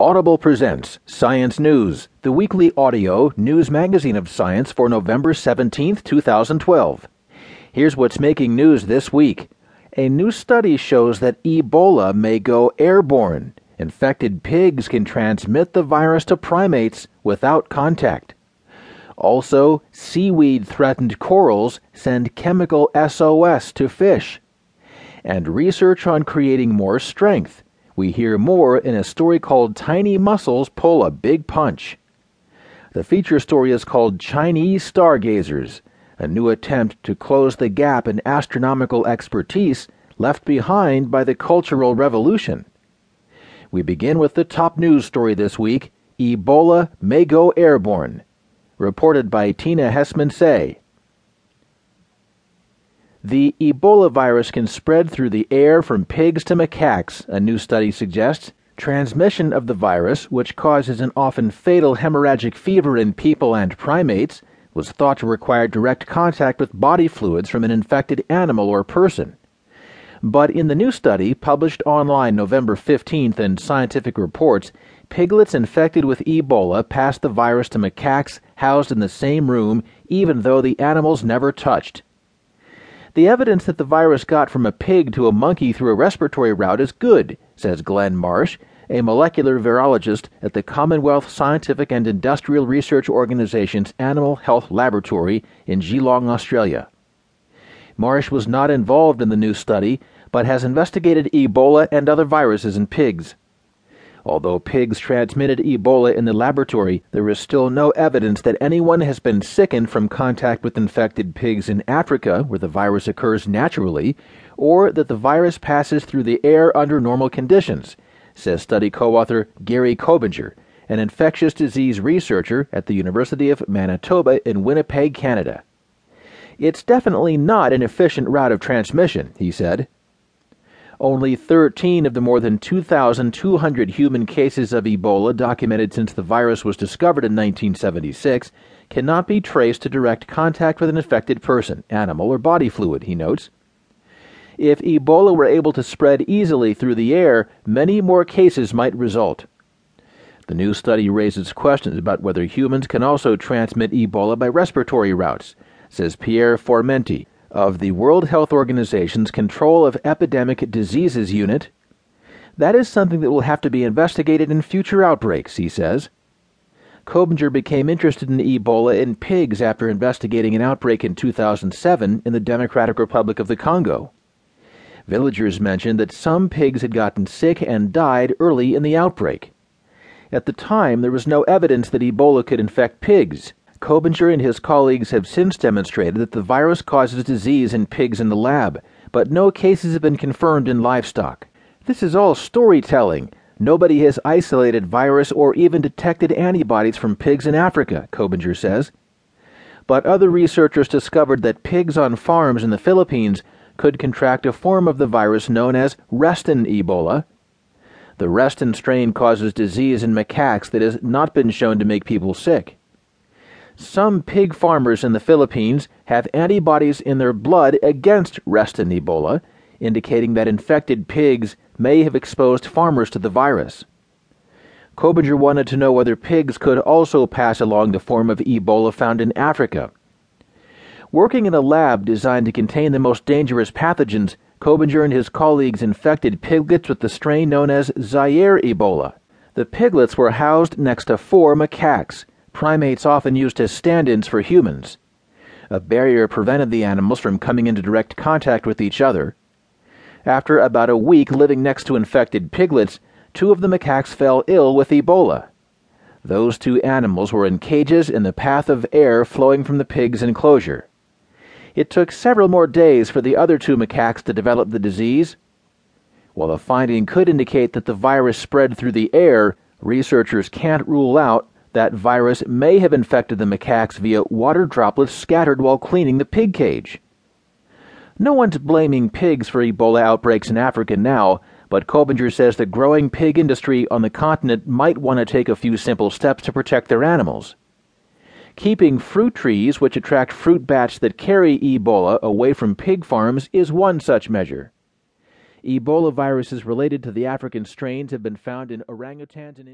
Audible presents Science News, the weekly audio news magazine of science for November 17th, 2012. Here's what's making news this week. A new study shows that Ebola may go airborne. Infected pigs can transmit the virus to primates without contact. Also, seaweed threatened corals send chemical SOS to fish. And research on creating more strength we hear more in a story called Tiny Muscles Pull a Big Punch. The feature story is called Chinese Stargazers, a new attempt to close the gap in astronomical expertise left behind by the Cultural Revolution. We begin with the top news story this week Ebola may go airborne. Reported by Tina Hesman Saey. The Ebola virus can spread through the air from pigs to macaques, a new study suggests. Transmission of the virus, which causes an often fatal hemorrhagic fever in people and primates, was thought to require direct contact with body fluids from an infected animal or person. But in the new study, published online November 15th in Scientific Reports, piglets infected with Ebola passed the virus to macaques housed in the same room, even though the animals never touched. The evidence that the virus got from a pig to a monkey through a respiratory route is good, says Glenn Marsh, a molecular virologist at the Commonwealth Scientific and Industrial Research Organization's Animal Health Laboratory in Geelong, Australia. Marsh was not involved in the new study, but has investigated Ebola and other viruses in pigs. Although pigs transmitted Ebola in the laboratory, there is still no evidence that anyone has been sickened from contact with infected pigs in Africa, where the virus occurs naturally, or that the virus passes through the air under normal conditions, says study co author Gary Kobinger, an infectious disease researcher at the University of Manitoba in Winnipeg, Canada. It's definitely not an efficient route of transmission, he said. Only 13 of the more than 2,200 human cases of Ebola documented since the virus was discovered in 1976 cannot be traced to direct contact with an infected person, animal, or body fluid, he notes. If Ebola were able to spread easily through the air, many more cases might result. The new study raises questions about whether humans can also transmit Ebola by respiratory routes, says Pierre Formenty, of the World Health Organization's Control of Epidemic Diseases Unit. That is something that will have to be investigated in future outbreaks, he says. Kobinger became interested in Ebola in pigs after investigating an outbreak in 2007 in the Democratic Republic of the Congo. Villagers mentioned that some pigs had gotten sick and died early in the outbreak. At the time, there was no evidence that Ebola could infect pigs, Kobinger and his colleagues have since demonstrated that the virus causes disease in pigs in the lab, but no cases have been confirmed in livestock. This is all storytelling. Nobody has isolated virus or even detected antibodies from pigs in Africa, Kobinger says. But other researchers discovered that pigs on farms in the Philippines could contract a form of the virus known as Reston Ebola. The Reston strain causes disease in macaques that has not been shown to make people sick. Some pig farmers in the Philippines have antibodies in their blood against Reston Ebola, indicating that infected pigs may have exposed farmers to the virus. Kobinger wanted to know whether pigs could also pass along the form of Ebola found in Africa. Working in a lab designed to contain the most dangerous pathogens, Kobinger and his colleagues infected piglets with the strain known as Zaire Ebola. The piglets were housed next to four macaques, primates often used as stand ins for humans. A barrier prevented the animals from coming into direct contact with each other. After about a week living next to infected piglets, two of the macaques fell ill with Ebola. Those two animals were in cages in the path of air flowing from the pig's enclosure. It took several more days for the other two macaques to develop the disease. While the finding could indicate that the virus spread through the air, researchers can't rule out that virus may have infected the macaques via water droplets scattered while cleaning the pig cage. No one's blaming pigs for Ebola outbreaks in Africa now, but Kobinger says the growing pig industry on the continent might want to take a few simple steps to protect their animals. Keeping fruit trees which attract fruit bats that carry Ebola away from pig farms is one such measure. Ebola viruses related to the African strains have been found in orangutans and